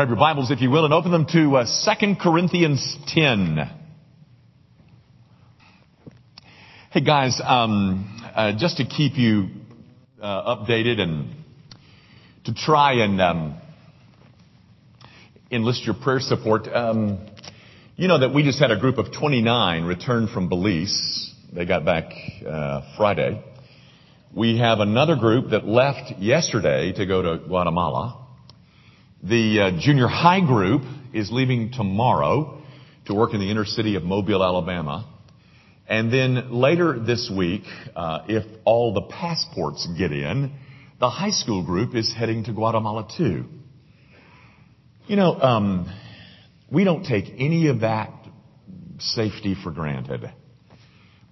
Grab your Bibles, if you will, and open them to uh, 2 Corinthians 10. Hey guys, um, uh, just to keep you uh, updated and to try and um, enlist your prayer support, um, you know that we just had a group of 29 return from Belize. They got back uh, Friday. We have another group that left yesterday to go to Guatemala. The uh, junior high group is leaving tomorrow to work in the inner city of Mobile, Alabama. And then later this week, uh, if all the passports get in, the high school group is heading to Guatemala too. You know, um, we don't take any of that safety for granted.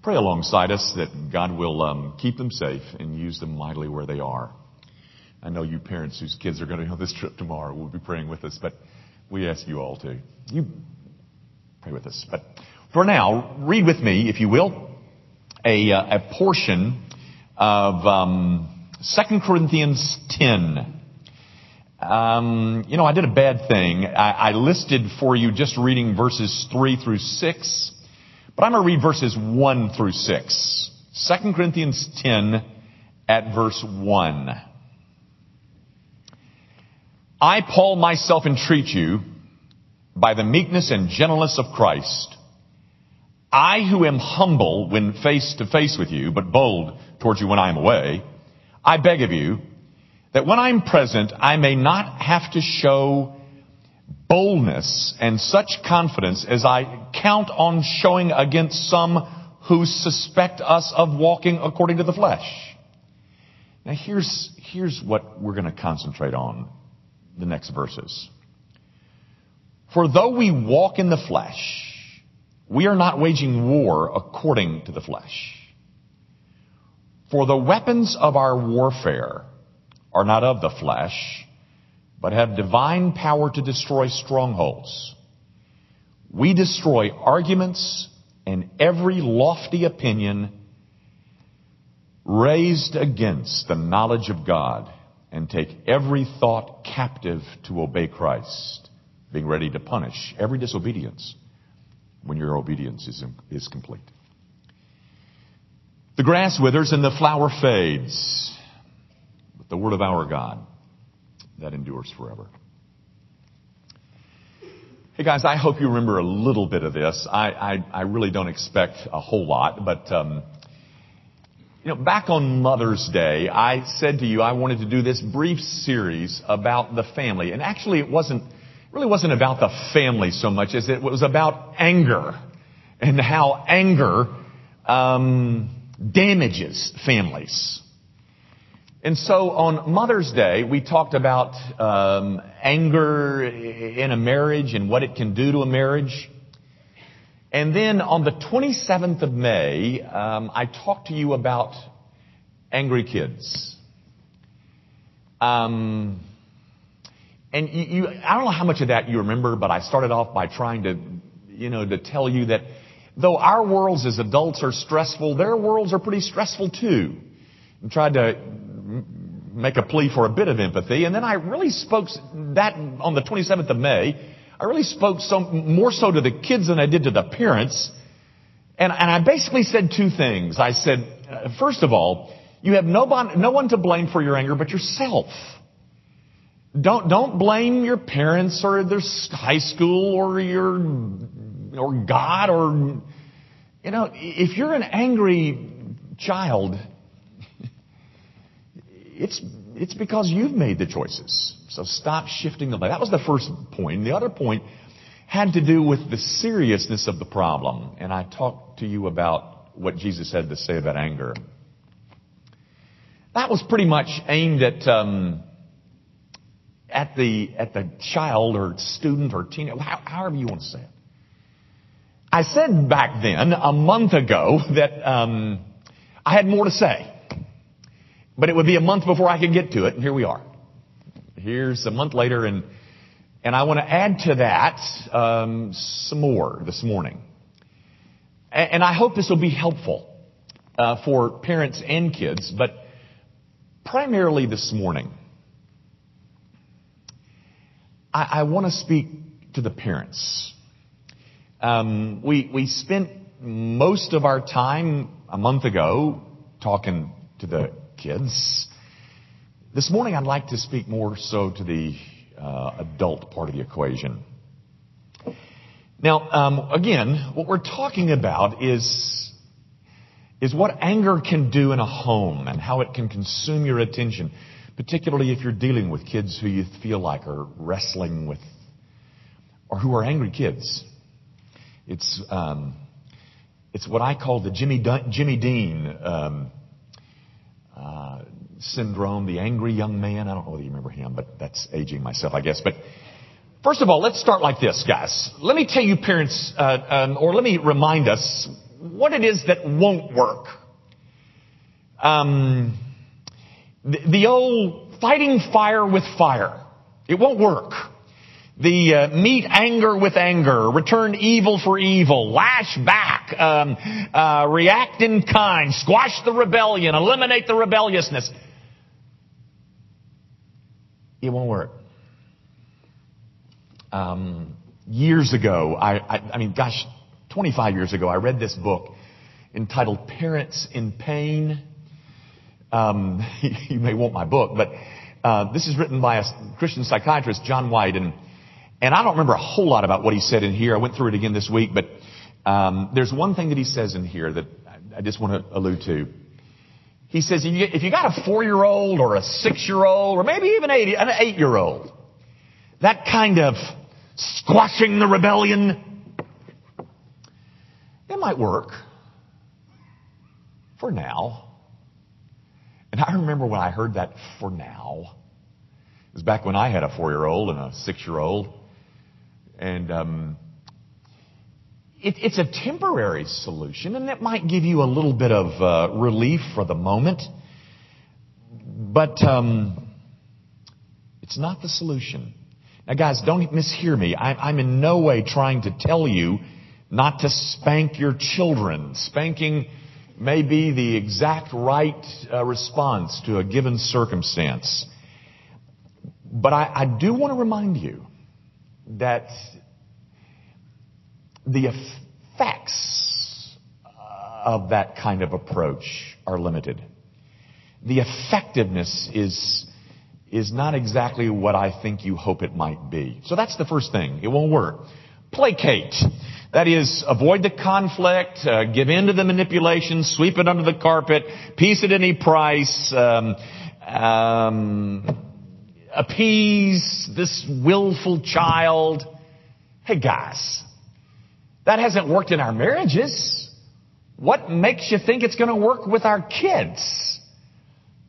Pray alongside us that God will um, keep them safe and use them mightily where they are. I know you parents whose kids are going to on this trip tomorrow will be praying with us, but we ask you all to. You pray with us. But for now, read with me, if you will, a, uh, a portion of um, 2 Corinthians 10. Um, you know, I did a bad thing. I, I listed for you just reading verses 3 through 6, but I'm going to read verses 1 through 6. 2 Corinthians 10 at verse 1. I, Paul, myself entreat you by the meekness and gentleness of Christ. I who am humble when face to face with you, but bold towards you when I am away, I beg of you that when I'm present, I may not have to show boldness and such confidence as I count on showing against some who suspect us of walking according to the flesh. Now here's, here's what we're going to concentrate on the next verses. For though we walk in the flesh, we are not waging war according to the flesh. For the weapons of our warfare are not of the flesh, but have divine power to destroy strongholds. We destroy arguments and every lofty opinion raised against the knowledge of God and take every thought captive to obey Christ, being ready to punish every disobedience when your obedience is, is complete. The grass withers and the flower fades, but the word of our God, that endures forever. Hey guys, I hope you remember a little bit of this. I, I, I really don't expect a whole lot, but um, you know, back on Mother's Day, I said to you I wanted to do this brief series about the family. And actually it wasn't, really wasn't about the family so much as it was about anger and how anger um, damages families. And so on Mother's Day, we talked about um, anger in a marriage and what it can do to a marriage. And then on the 27th of May, um, I talked to you about angry kids. Um, and you, you, I don't know how much of that you remember, but I started off by trying to, you know, to tell you that though our worlds as adults are stressful, their worlds are pretty stressful too. And tried to make a plea for a bit of empathy. And then I really spoke that on the 27th of May. I really spoke so, more so to the kids than I did to the parents. And, and I basically said two things. I said, uh, first of all, you have no, no one to blame for your anger but yourself. Don't, don't blame your parents or their high school or your, or God or, you know, if you're an angry child, it's, it's because you've made the choices. So stop shifting the blame. That was the first point. The other point had to do with the seriousness of the problem. And I talked to you about what Jesus had to say about anger. That was pretty much aimed at, um, at the, at the child or student or teenager, however you want to say it. I said back then, a month ago, that um, I had more to say. But it would be a month before I could get to it, and here we are. Here's a month later, and and I want to add to that um, some more this morning. And, and, I hope this will be helpful uh, for parents and kids, but primarily this morning. I, I want to speak to the parents. Um, we, we spent most of our time a month ago talking to the kids. This morning I'd like to speak more so to the uh, adult part of the equation. Now, um, again, what we're talking about is, is what anger can do in a home and how it can consume your attention, particularly if you're dealing with kids who you feel like are wrestling with, or who are angry kids. It's, um, it's what I call the Jimmy, Jimmy Dean um, uh, syndrome, the angry young man. I don't know whether you remember him, but that's aging myself, I guess. But First of all, let's start like this, guys. Let me tell you parents, uh, um, or let me remind us what it is that won't work. Um, the, the, old fighting fire with fire. It won't work. The uh, meet anger with anger, return evil for evil, lash back, um, uh, react in kind, squash the rebellion, eliminate the rebelliousness. It won't work. Um, years ago, I, I, I mean, gosh, 25 years ago, I read this book entitled Parents in Pain. Um, you may want my book, but uh, this is written by a Christian psychiatrist, John White, and and I don't remember a whole lot about what he said in here. I went through it again this week, but um, there's one thing that he says in here that I just want to allude to. He says if you, got a four-year-old or a six-year-old or maybe even an eight-year-old, that kind of squashing the rebellion. It might work. For now. And I remember when I heard that for now. It was back when I had a four year old and a six year old. And um, it, it's a temporary solution, and it might give you a little bit of uh, relief for the moment. But um, it's not the solution. Now guys, don't mishear me. I, am in no way trying to tell you not to spank your children. Spanking may be the exact right uh, response to a given circumstance. But I, I do want to remind you that the effects of that kind of approach are limited. The effectiveness is is not exactly what I think you hope it might be. So that's the first thing. It won't work. Placate. That is, avoid the conflict, uh, give in to the manipulation, sweep it under the carpet, peace at any price, um, um, appease this willful child. Hey guys, that hasn't worked in our marriages. What makes you think it's going to work with our kids?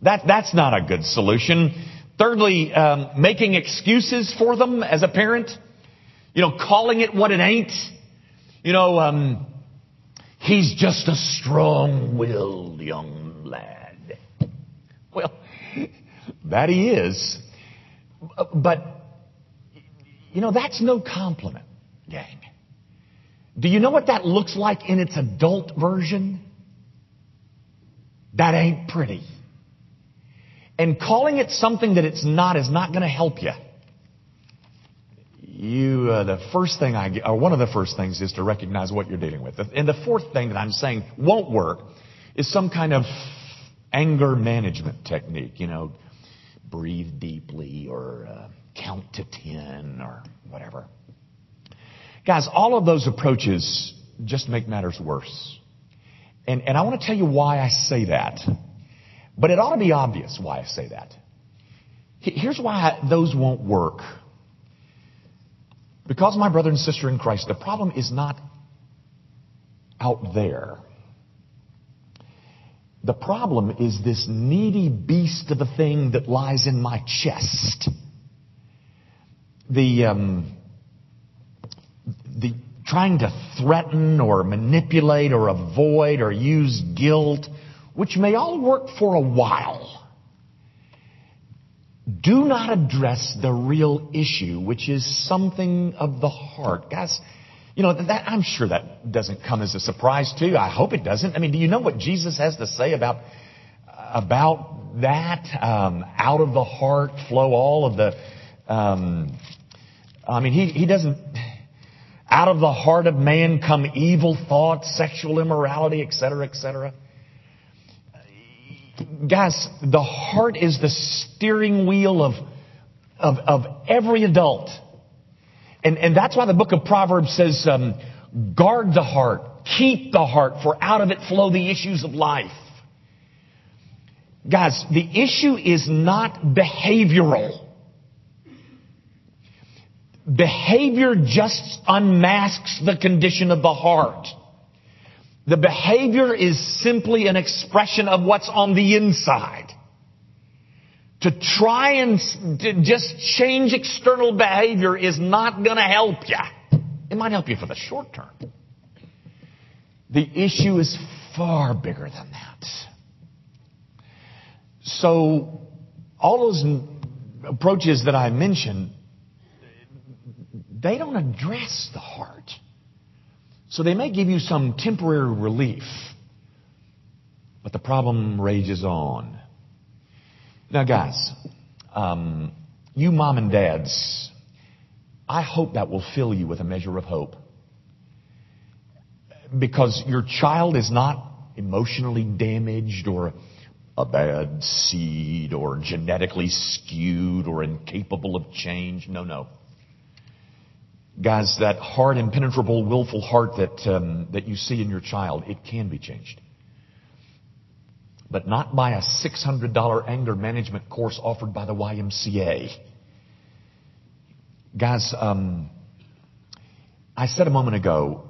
That, that's not a good solution. Thirdly, um, making excuses for them as a parent. You know, calling it what it ain't. You know, um, he's just a strong-willed young lad. Well, that he is. But, you know, that's no compliment, gang. Do you know what that looks like in its adult version? That ain't pretty. And calling it something that it's not is not going to help you. You, uh, the first thing I, or one of the first things is to recognize what you're dealing with. And the fourth thing that I'm saying won't work is some kind of anger management technique. You know, breathe deeply or uh, count to ten or whatever. Guys, all of those approaches just make matters worse. And, and I want to tell you why I say that. But it ought to be obvious why I say that. Here's why those won't work. Because, my brother and sister in Christ, the problem is not out there. The problem is this needy beast of a thing that lies in my chest. The, um, the trying to threaten or manipulate or avoid or use guilt which may all work for a while, do not address the real issue, which is something of the heart. Guys, you know, that, I'm sure that doesn't come as a surprise to you. I hope it doesn't. I mean, do you know what Jesus has to say about, about that? Um, out of the heart flow all of the, um, I mean, he, he doesn't, out of the heart of man come evil thoughts, sexual immorality, etc., etc. Guys, the heart is the steering wheel of, of, of every adult. And, and that's why the book of Proverbs says, um, guard the heart, keep the heart, for out of it flow the issues of life. Guys, the issue is not behavioral. Behavior just unmasks the condition of the heart. The behavior is simply an expression of what's on the inside. To try and just change external behavior is not going to help you. It might help you for the short term. The issue is far bigger than that. So, all those approaches that I mentioned, they don't address the heart. So they may give you some temporary relief, but the problem rages on. Now, guys, um, you mom and dads, I hope that will fill you with a measure of hope. Because your child is not emotionally damaged or a bad seed or genetically skewed or incapable of change. No, no. Guys, that hard, impenetrable, willful heart that, um, that you see in your child, it can be changed. But not by a $600 anger management course offered by the YMCA. Guys, um, I said a moment ago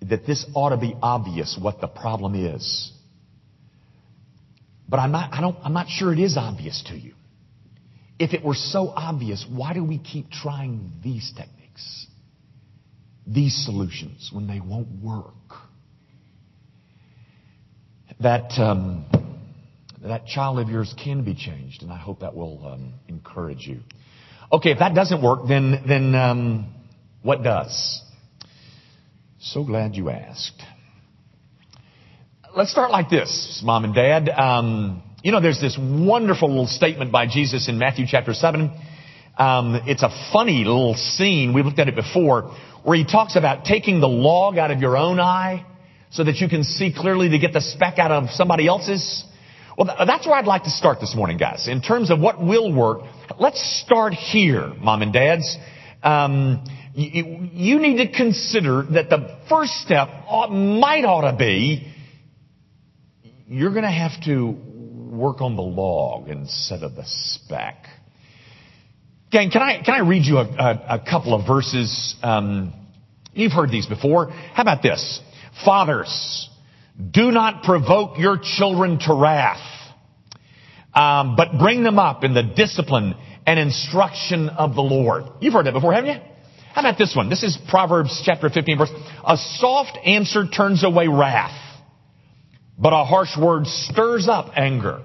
that this ought to be obvious what the problem is. But I'm not, I don't, I'm not sure it is obvious to you. If it were so obvious, why do we keep trying these techniques? These solutions when they won't work. That um, that child of yours can be changed, and I hope that will um, encourage you. Okay, if that doesn't work, then then um, what does? So glad you asked. Let's start like this, mom and dad. Um, you know, there's this wonderful little statement by Jesus in Matthew chapter seven. Um, it's a funny little scene. We looked at it before, where he talks about taking the log out of your own eye so that you can see clearly to get the speck out of somebody else's. Well, that's where I'd like to start this morning, guys. In terms of what will work, let's start here, mom and dads. Um, you, you, need to consider that the first step ought, might ought to be you're going to have to work on the log instead of the speck. Gang, can I, can I read you a, a, a couple of verses? Um, you've heard these before. How about this? Fathers, do not provoke your children to wrath, um, but bring them up in the discipline and instruction of the Lord. You've heard that before, haven't you? How about this one? This is Proverbs chapter 15 verse. A soft answer turns away wrath, but a harsh word stirs up anger.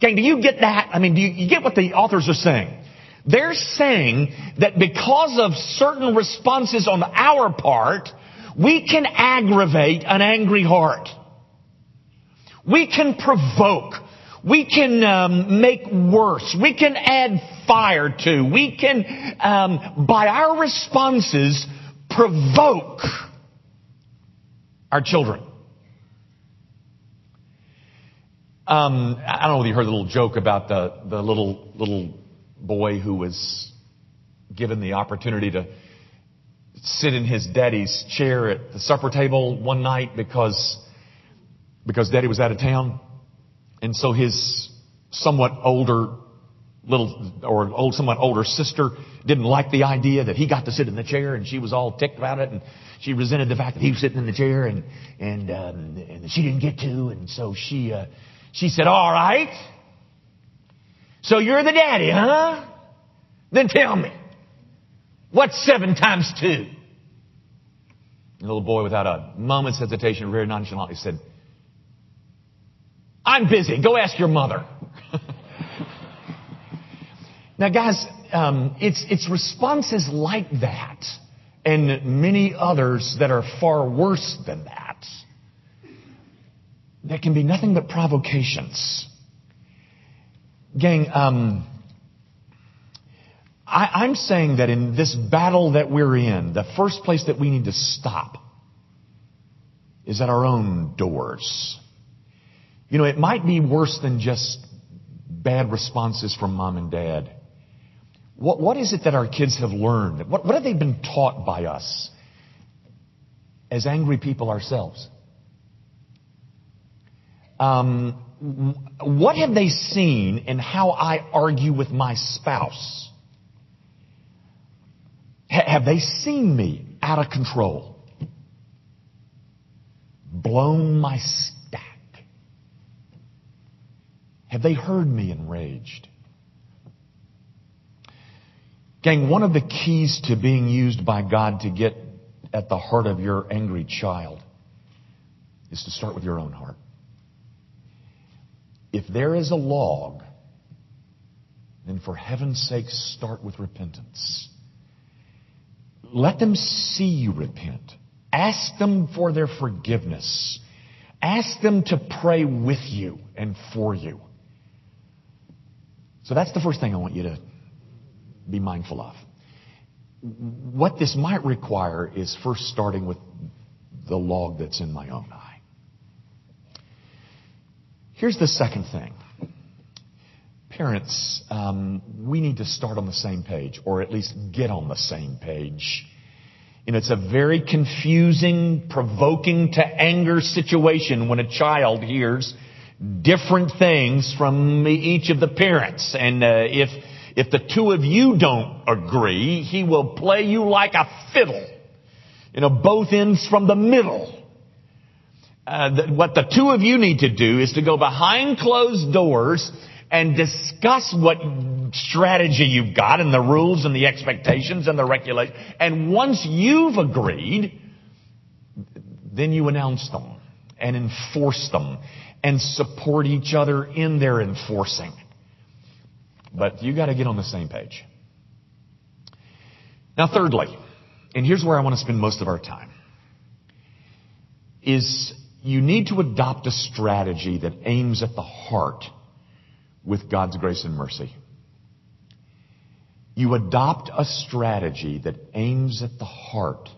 Gang, do you get that? I mean, do you, you get what the authors are saying? They're saying that because of certain responses on our part, we can aggravate an angry heart. We can provoke. We can um, make worse. We can add fire to. We can, um, by our responses, provoke our children. Um, I don't know if you heard the little joke about the, the little little boy who was given the opportunity to sit in his daddy's chair at the supper table one night because, because daddy was out of town. And so his somewhat older little, or old, somewhat older sister didn't like the idea that he got to sit in the chair and she was all ticked about it and she resented the fact that he was sitting in the chair and, and, um, and she didn't get to and so she, uh, she said, all right. So you're the daddy, huh? Then tell me, what's seven times two? The little boy, without a moment's hesitation, very nonchalantly said, I'm busy. Go ask your mother. now, guys, um, it's, it's responses like that and many others that are far worse than that that can be nothing but provocations Gang, um, I, I'm saying that in this battle that we're in, the first place that we need to stop is at our own doors. You know, it might be worse than just bad responses from mom and dad. What, what is it that our kids have learned? What, what have they been taught by us as angry people ourselves? Um, what have they seen in how I argue with my spouse? H- have they seen me out of control? Blown my stack? Have they heard me enraged? Gang, one of the keys to being used by God to get at the heart of your angry child is to start with your own heart. If there is a log, then for heaven's sake, start with repentance. Let them see you repent. Ask them for their forgiveness. Ask them to pray with you and for you. So that's the first thing I want you to be mindful of. What this might require is first starting with the log that's in my own eye. Here's the second thing. Parents, um, we need to start on the same page, or at least get on the same page. And it's a very confusing, provoking to anger situation when a child hears different things from each of the parents. And uh, if if the two of you don't agree, he will play you like a fiddle. You know, both ends from the middle. Uh, the, what the two of you need to do is to go behind closed doors and discuss what strategy you've got and the rules and the expectations and the regulations. And once you've agreed, then you announce them and enforce them and support each other in their enforcing. But you got to get on the same page. Now, thirdly, and here's where I want to spend most of our time, is you need to adopt a strategy that aims at the heart with God's grace and mercy. You adopt a strategy that aims at the heart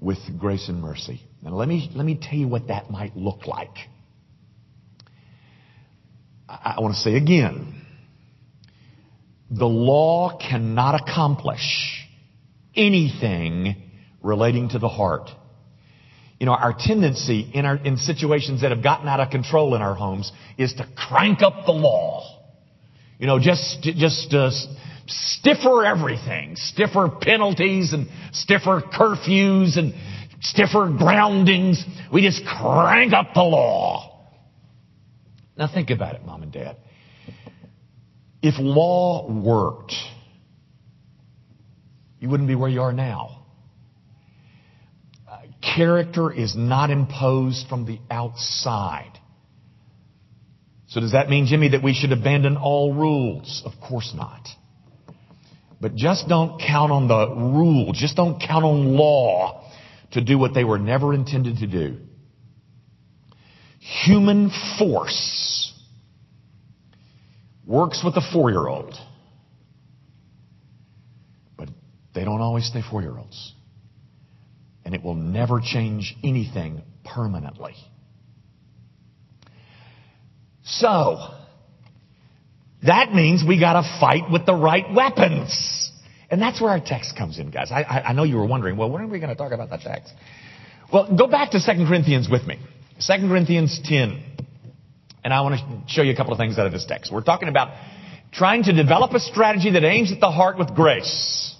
with grace and mercy. Now let me, let me tell you what that might look like. I, I want to say again, the law cannot accomplish anything relating to the heart. You know, our tendency in our, in situations that have gotten out of control in our homes is to crank up the law. You know, just, just, uh, stiffer everything. Stiffer penalties and stiffer curfews and stiffer groundings. We just crank up the law. Now think about it, mom and dad. If law worked, you wouldn't be where you are now. Character is not imposed from the outside. So does that mean, Jimmy, that we should abandon all rules? Of course not. But just don't count on the rule. Just don't count on law to do what they were never intended to do. Human force works with a four year old. But they don't always stay four year olds. And it will never change anything permanently. So, that means we gotta fight with the right weapons. And that's where our text comes in, guys. I, I, I know you were wondering, well, when are we gonna talk about the text? Well, go back to 2 Corinthians with me. 2 Corinthians 10. And I want to show you a couple of things out of this text. We're talking about trying to develop a strategy that aims at the heart with grace.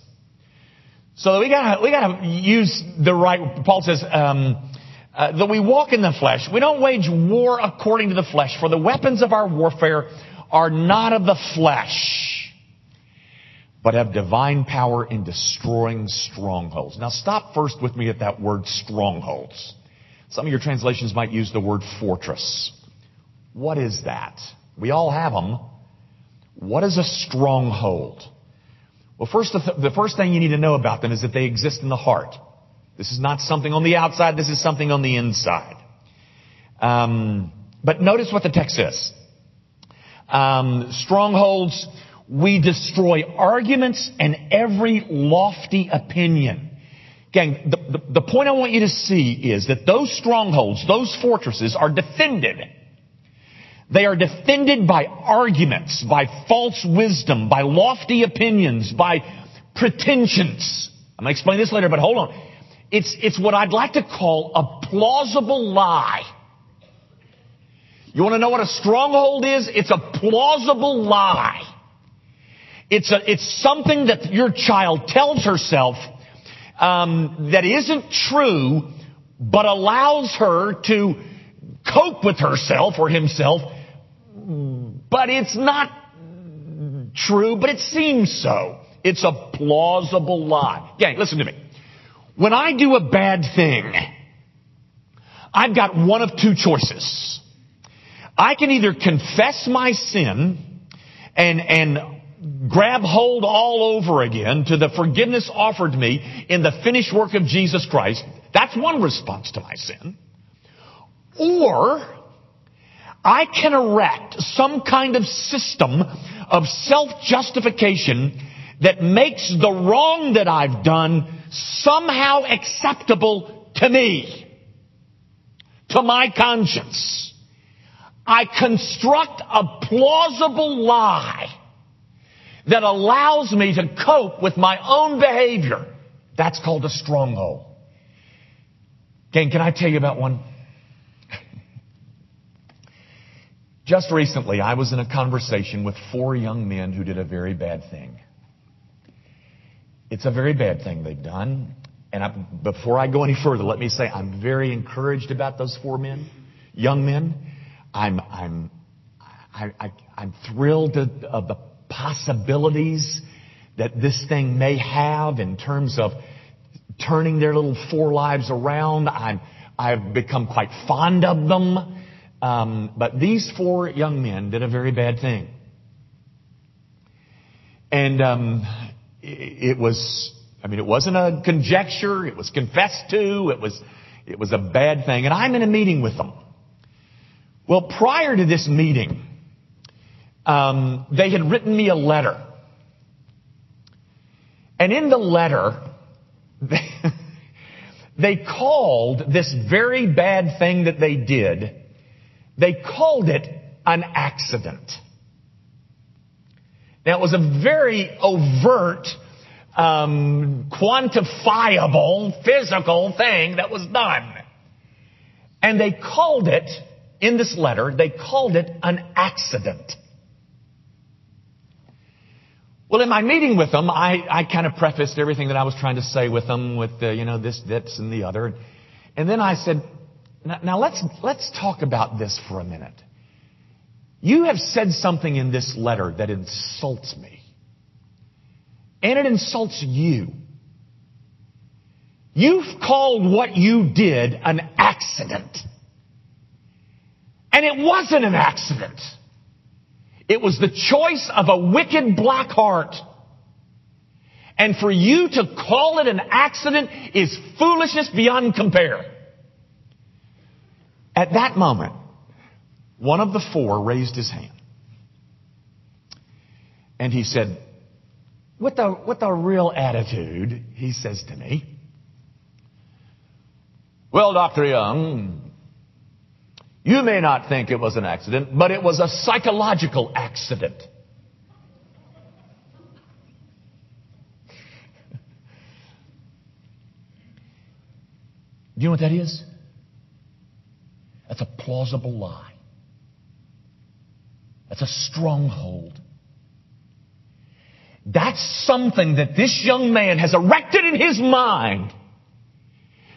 So we gotta, we gotta use the right, Paul says, um, uh, that we walk in the flesh. We don't wage war according to the flesh, for the weapons of our warfare are not of the flesh, but have divine power in destroying strongholds. Now stop first with me at that word strongholds. Some of your translations might use the word fortress. What is that? We all have them. What is a stronghold? Well, first, the, th- the first thing you need to know about them is that they exist in the heart. This is not something on the outside. This is something on the inside. Um, but notice what the text says. Um, strongholds we destroy arguments and every lofty opinion. Gang, the, the, the, point I want you to see is that those strongholds, those fortresses are defended. They are defended by arguments, by false wisdom, by lofty opinions, by pretensions. I'm going to explain this later, but hold on. It's, it's what I'd like to call a plausible lie. You want to know what a stronghold is? It's a plausible lie. It's a, it's something that your child tells herself um, that isn't true, but allows her to cope with herself or himself. But it's not true, but it seems so. It's a plausible lie. Gang, listen to me. When I do a bad thing, I've got one of two choices. I can either confess my sin and, and grab hold all over again to the forgiveness offered me in the finished work of Jesus Christ. That's one response to my sin. Or I can erect some kind of system of self-justification that makes the wrong that I've done somehow acceptable to me, to my conscience. I construct a plausible lie that allows me to cope with my own behavior. That's called a stronghold. Gang, can I tell you about one? Just recently, I was in a conversation with four young men who did a very bad thing. It's a very bad thing they've done. And I, before I go any further, let me say I'm very encouraged about those four men, young men. I'm, I'm, I, I'm thrilled of the possibilities that this thing may have in terms of turning their little four lives around. I'm, I've become quite fond of them. Um, but these four young men did a very bad thing. And um, it, was, I mean, it wasn't a conjecture. It was confessed to. It was, it was a bad thing. And I'm in a meeting with them. Well, prior to this meeting, um, they had written me a letter. And in the letter, they, they called this very bad thing that they did, they called it an accident. Now it was a very overt, um, quantifiable, physical thing that was done. And they called it, in this letter, they called it an accident. Well, in my meeting with them, I, I kind of prefaced everything that I was trying to say with them with, uh, you know, this, this, and the other. And then I said, now, now let's, let's talk about this for a minute. You have said something in this letter that insults me. And it insults you. You've called what you did an accident. And it wasn't an accident. It was the choice of a wicked black heart. And for you to call it an accident is foolishness beyond compare. At that moment, one of the four raised his hand. And he said, with a, with a real attitude, he says to me, Well, Dr. Young, you may not think it was an accident, but it was a psychological accident. Do you know what that is? That's a plausible lie. That's a stronghold. That's something that this young man has erected in his mind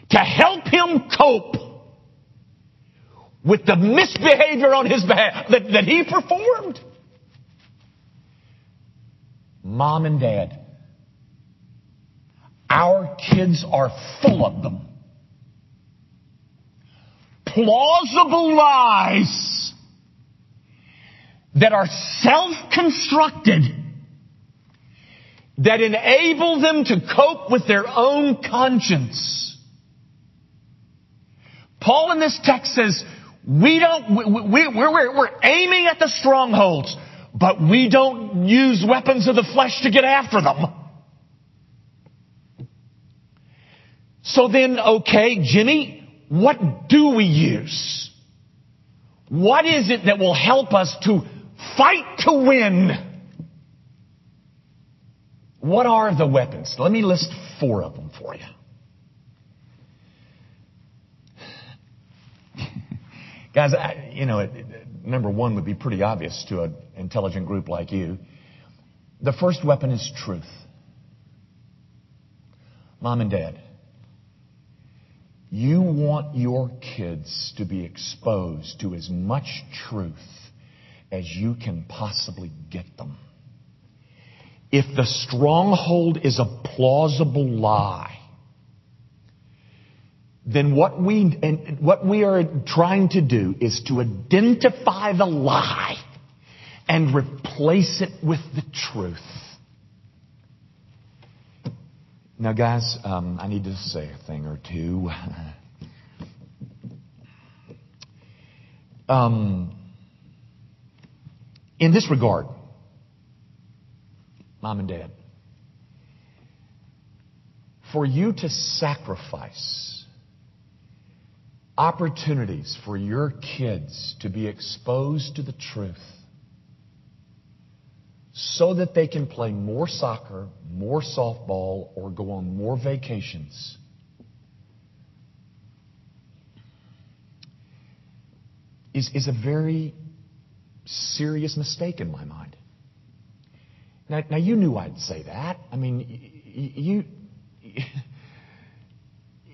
to help him cope with the misbehavior on his behalf that, that he performed. Mom and dad, our kids are full of them. Plausible lies that are self-constructed that enable them to cope with their own conscience. Paul in this text says, we don't, we, we, we're, we're aiming at the strongholds, but we don't use weapons of the flesh to get after them. So then, okay, Jimmy, what do we use? What is it that will help us to fight to win? What are the weapons? Let me list four of them for you. Guys, I, you know, it, it, number one would be pretty obvious to an intelligent group like you. The first weapon is truth. Mom and dad, you want your kids to be exposed to as much truth as you can possibly get them. If the stronghold is a plausible lie, then what we, and what we are trying to do is to identify the lie and replace it with the truth. Now, guys, um, I need to say a thing or two. um, in this regard, mom and dad, for you to sacrifice opportunities for your kids to be exposed to the truth so that they can play more soccer, more softball, or go on more vacations. Is, is a very serious mistake in my mind. Now, now you knew I'd say that. I mean, you,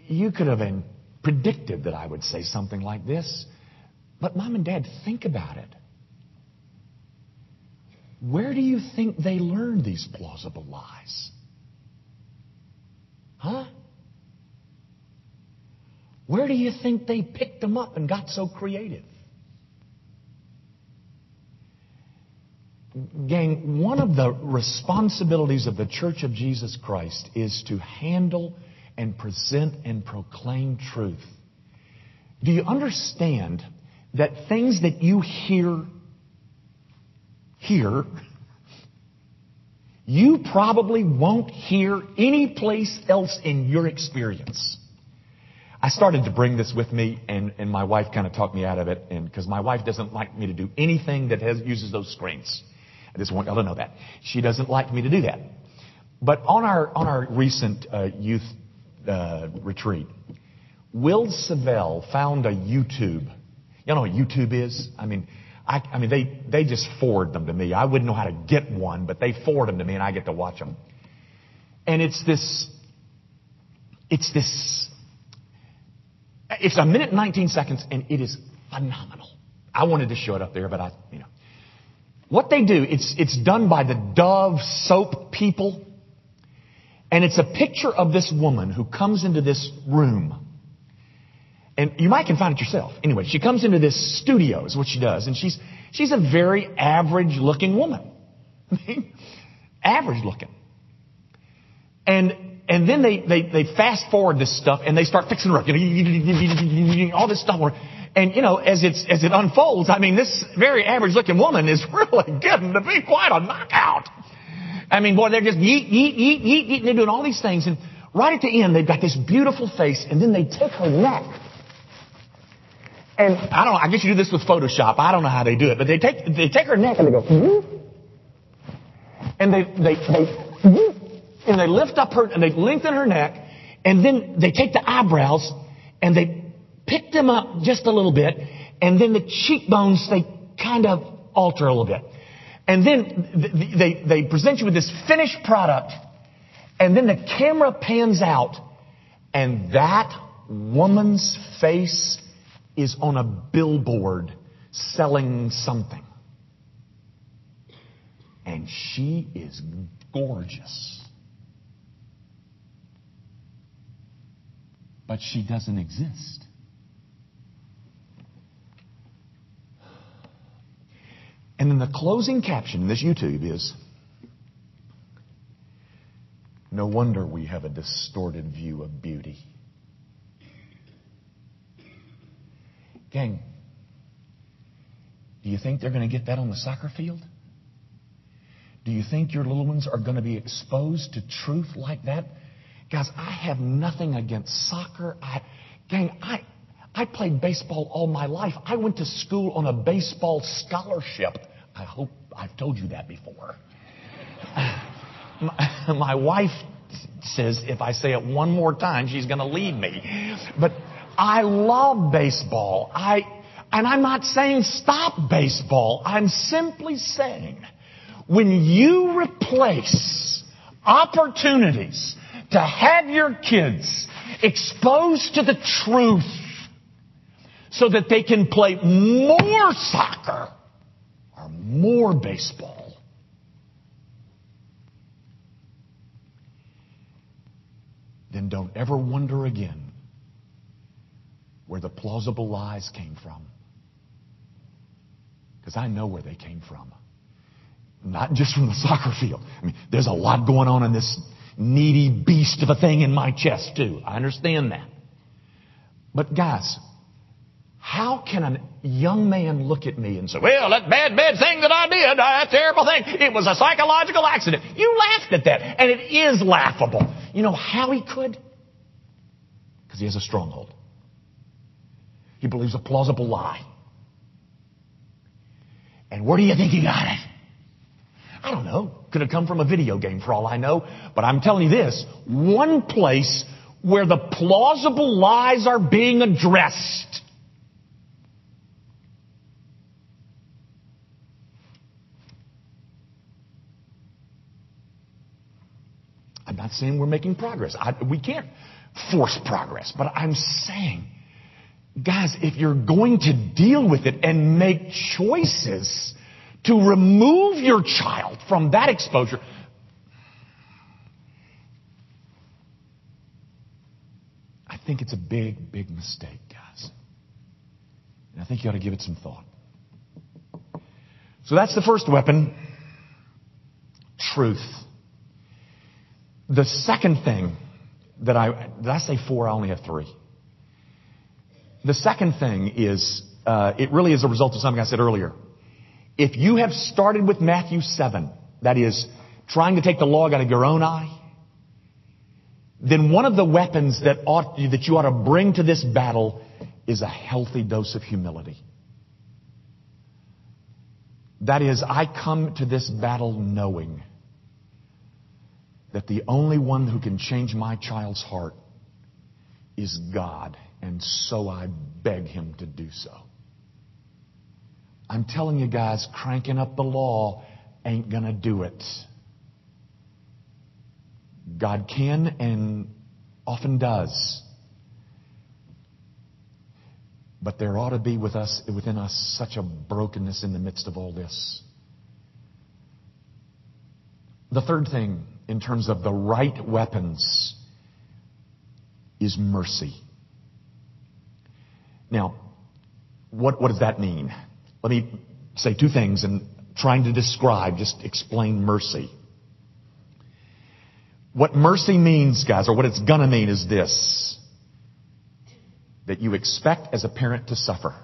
you could have predicted that I would say something like this. But mom and dad, think about it. Where do you think they learned these plausible lies? Huh? Where do you think they picked them up and got so creative? Gang, one of the responsibilities of the Church of Jesus Christ is to handle and present and proclaim truth. Do you understand that things that you hear here, you probably won't hear any place else in your experience. I started to bring this with me, and, and my wife kind of talked me out of it, and because my wife doesn't like me to do anything that has, uses those screens. I just want y'all to know that she doesn't like me to do that. But on our on our recent uh, youth uh, retreat, Will Savell found a YouTube. Y'all know what YouTube is? I mean, I, I mean, they, they just forward them to me. I wouldn't know how to get one, but they forward them to me and I get to watch them. And it's this, it's this, it's a minute and 19 seconds and it is phenomenal. I wanted to show it up there, but I, you know. What they do, it's, it's done by the Dove soap people. And it's a picture of this woman who comes into this room and you might can find it yourself. Anyway, she comes into this studio is what she does. And she's, she's a very average looking woman. average looking. And, and then they, they, they fast forward this stuff and they start fixing her up. You know, All this stuff. And you know, as it's, as it unfolds, I mean, this very average looking woman is really getting to be quite a knockout. I mean, boy, they're just yeet, yeet, yeet, yeet, yeet, and they're doing all these things. And right at the end, they've got this beautiful face and then they take her neck and I don't know, I guess you do this with Photoshop. I don't know how they do it, but they take, they take her neck and they go, mm-hmm. and they, they, they, mm-hmm. and they lift up her, and they lengthen her neck, and then they take the eyebrows, and they pick them up just a little bit, and then the cheekbones, they kind of alter a little bit. And then they, they present you with this finished product, and then the camera pans out, and that woman's face is on a billboard selling something. And she is gorgeous. But she doesn't exist. And then the closing caption in this YouTube is No wonder we have a distorted view of beauty. Gang, do you think they're going to get that on the soccer field? Do you think your little ones are going to be exposed to truth like that? Guys, I have nothing against soccer. I, gang, I, I played baseball all my life. I went to school on a baseball scholarship. I hope I've told you that before. My, my wife says if I say it one more time, she's going to leave me. But I love baseball. I, and I'm not saying stop baseball. I'm simply saying when you replace opportunities to have your kids exposed to the truth so that they can play more soccer or more baseball. Then don't ever wonder again where the plausible lies came from. Because I know where they came from. Not just from the soccer field. I mean, there's a lot going on in this needy beast of a thing in my chest too. I understand that. But guys, how can a young man look at me and say, well, that bad, bad thing that I did, uh, that terrible thing, it was a psychological accident. You laughed at that, and it is laughable. You know how he could? Because he has a stronghold. He believes a plausible lie. And where do you think he got it? I don't know. Could have come from a video game for all I know. But I'm telling you this, one place where the plausible lies are being addressed I'm not saying we're making progress. I, we can't force progress, but I'm saying, guys, if you're going to deal with it and make choices to remove your child from that exposure, I think it's a big, big mistake, guys. And I think you ought to give it some thought. So that's the first weapon truth. The second thing that I, did I say four? I only have three. The second thing is, uh, it really is a result of something I said earlier. If you have started with Matthew 7, that is, trying to take the log out of your own eye, then one of the weapons that ought, that you ought to bring to this battle is a healthy dose of humility. That is, I come to this battle knowing that the only one who can change my child's heart is God, and so I beg him to do so. I'm telling you guys, cranking up the law ain't gonna do it. God can and often does. But there ought to be with us, within us such a brokenness in the midst of all this. The third thing in terms of the right weapons is mercy. Now, what, what does that mean? Let me say two things and trying to describe, just explain mercy. What mercy means, guys, or what it's gonna mean is this. That you expect as a parent to suffer.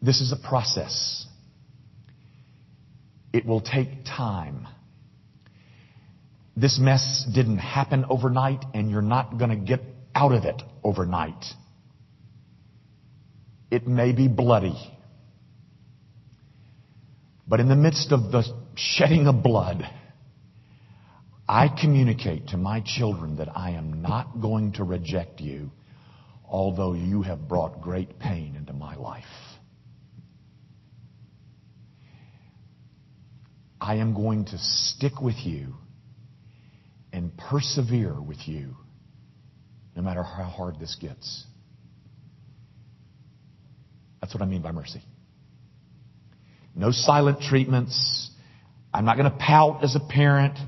This is a process. It will take time. This mess didn't happen overnight and you're not gonna get out of it overnight. It may be bloody. But in the midst of the shedding of blood, I communicate to my children that I am not going to reject you, although you have brought great pain into my life. I am going to stick with you and persevere with you no matter how hard this gets. That's what I mean by mercy. No silent treatments. I'm not going to pout as a parent.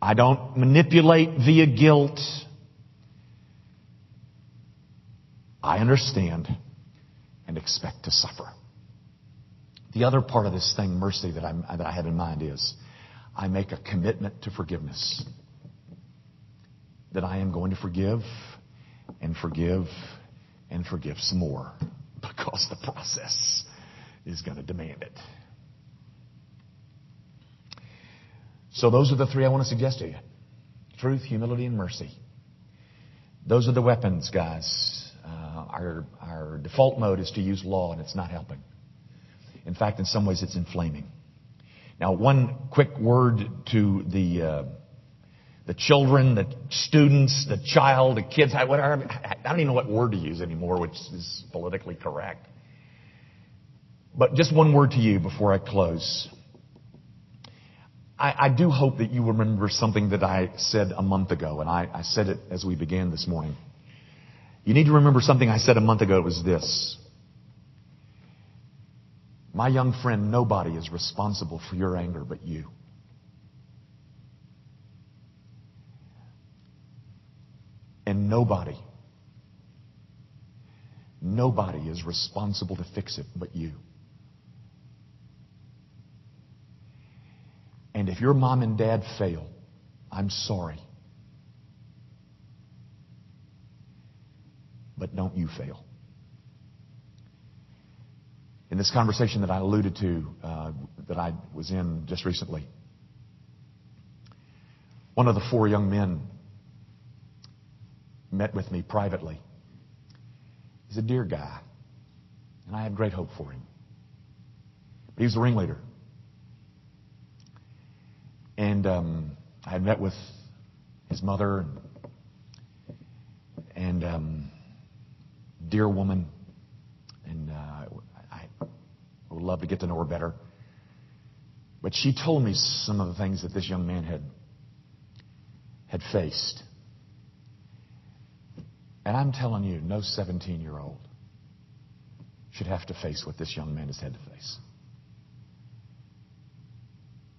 I don't manipulate via guilt. I understand and expect to suffer. The other part of this thing, mercy, that, I'm, that I have in mind is I make a commitment to forgiveness. That I am going to forgive and forgive and forgive some more because the process is going to demand it. So those are the three I want to suggest to you. Truth, humility, and mercy. Those are the weapons, guys. Uh, our, our default mode is to use law, and it's not helping. In fact, in some ways, it's inflaming. Now, one quick word to the uh, the children, the students, the child, the kids. Whatever. I don't even know what word to use anymore, which is politically correct. But just one word to you before I close. I, I do hope that you remember something that I said a month ago, and I, I said it as we began this morning. You need to remember something I said a month ago. It was this. My young friend, nobody is responsible for your anger but you. And nobody, nobody is responsible to fix it but you. And if your mom and dad fail, I'm sorry. But don't you fail. In this conversation that I alluded to, uh, that I was in just recently, one of the four young men met with me privately. He's a dear guy, and I had great hope for him. But he was the ringleader. And um, I had met with his mother and, and um, dear woman, and uh, I would love to get to know her better. But she told me some of the things that this young man had had faced. And I'm telling you, no 17 year old should have to face what this young man has had to face.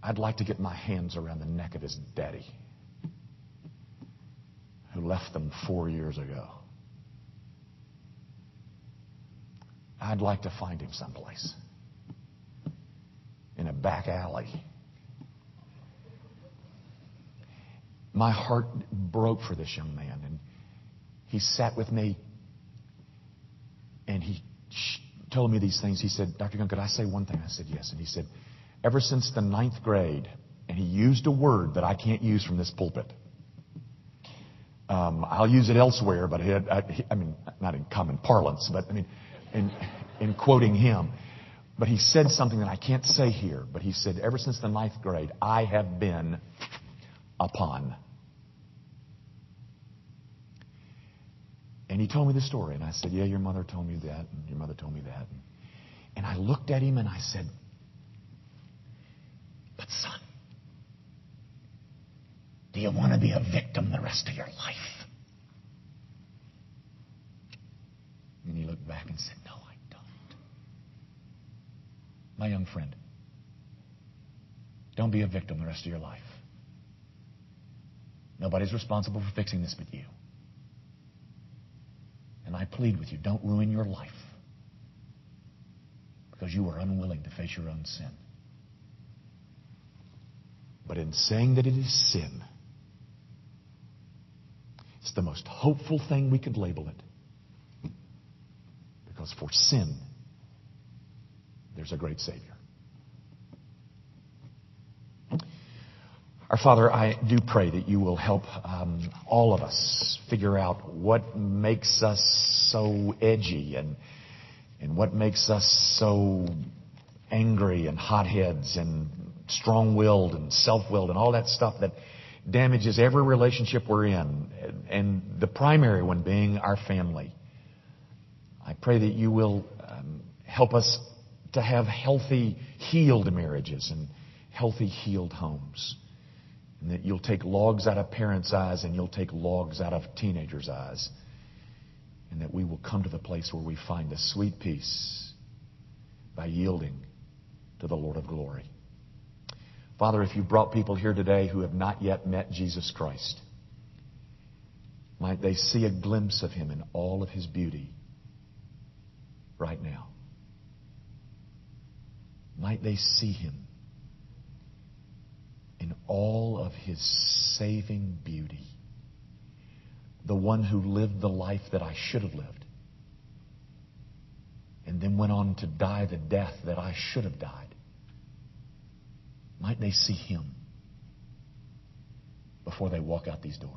I'd like to get my hands around the neck of his daddy who left them four years ago. I'd like to find him someplace in a back alley. My heart broke for this young man, and he sat with me and he told me these things. He said, Dr. Young, could I say one thing? I said, yes. And he said, ever since the ninth grade, and he used a word that I can't use from this pulpit. Um, I'll use it elsewhere, but had, I, I, mean, not in common parlance, but I mean, in, in quoting him. But he said something that I can't say here, but he said, ever since the ninth grade, I have been upon. And he told me the story, and I said, Yeah, your mother told me that, and your mother told me that. And I looked at him and I said, But son, do you want to be a victim the rest of your life? And he looked back and said, No, I don't. My young friend, don't be a victim the rest of your life. Nobody's responsible for fixing this but you. And I plead with you, don't ruin your life because you are unwilling to face your own sin. But in saying that it is sin, it's the most hopeful thing we could label it. Because for sin, there's a great Savior. Our Father, I do pray that you will help um, all of us figure out what makes us so edgy and, and what makes us so angry and hotheads and strong willed and self willed and all that stuff that damages every relationship we're in, and the primary one being our family. I pray that you will um, help us to have healthy, healed marriages and healthy, healed homes. And that you'll take logs out of parents' eyes and you'll take logs out of teenagers' eyes. And that we will come to the place where we find a sweet peace by yielding to the Lord of glory. Father, if you've brought people here today who have not yet met Jesus Christ, might they see a glimpse of him in all of his beauty right now. Might they see him in all of his saving beauty. The one who lived the life that I should have lived. And then went on to die the death that I should have died. Might they see him before they walk out these doors.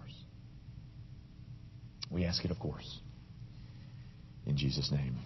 We ask it, of course. In Jesus' name.